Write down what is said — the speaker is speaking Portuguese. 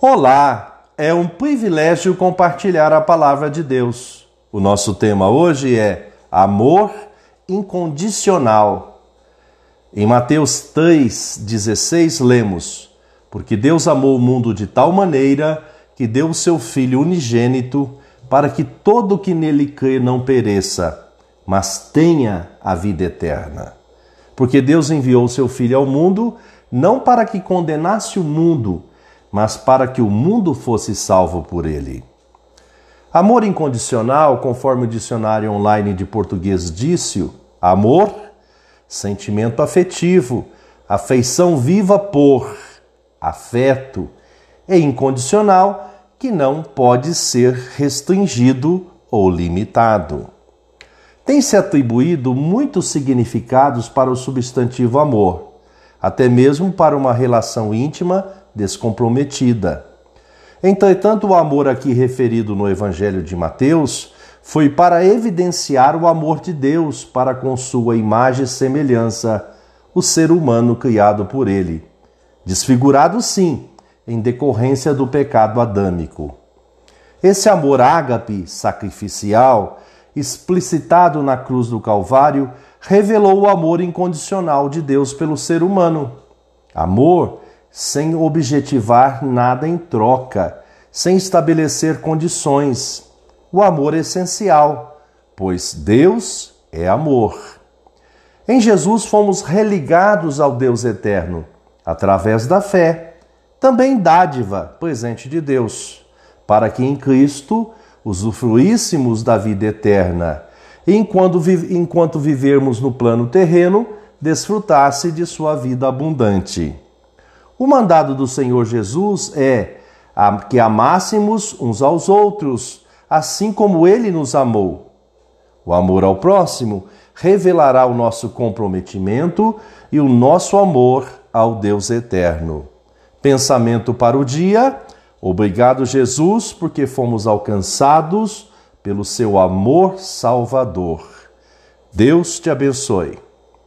Olá, é um privilégio compartilhar a palavra de Deus. O nosso tema hoje é amor incondicional. Em Mateus 3,16 lemos: Porque Deus amou o mundo de tal maneira que deu o seu Filho unigênito para que todo que nele crê não pereça, mas tenha a vida eterna. Porque Deus enviou o seu Filho ao mundo não para que condenasse o mundo, mas para que o mundo fosse salvo por ele. Amor incondicional, conforme o dicionário online de português disse, amor, sentimento afetivo, afeição viva por, afeto, e incondicional, que não pode ser restringido ou limitado. Tem-se atribuído muitos significados para o substantivo amor, até mesmo para uma relação íntima descomprometida. Entretanto, o amor aqui referido no Evangelho de Mateus foi para evidenciar o amor de Deus para com sua imagem e semelhança, o ser humano criado por ele. Desfigurado, sim, em decorrência do pecado adâmico. Esse amor ágape, sacrificial, explicitado na cruz do Calvário, revelou o amor incondicional de Deus pelo ser humano. Amor sem objetivar nada em troca, sem estabelecer condições. O amor é essencial, pois Deus é amor. Em Jesus fomos religados ao Deus eterno, através da fé, também dádiva, presente de Deus, para que em Cristo usufruíssemos da vida eterna, e enquanto, enquanto vivermos no plano terreno, desfrutasse de sua vida abundante. O mandado do Senhor Jesus é que amássemos uns aos outros, assim como ele nos amou. O amor ao próximo revelará o nosso comprometimento e o nosso amor ao Deus eterno. Pensamento para o dia. Obrigado, Jesus, porque fomos alcançados pelo seu amor salvador. Deus te abençoe.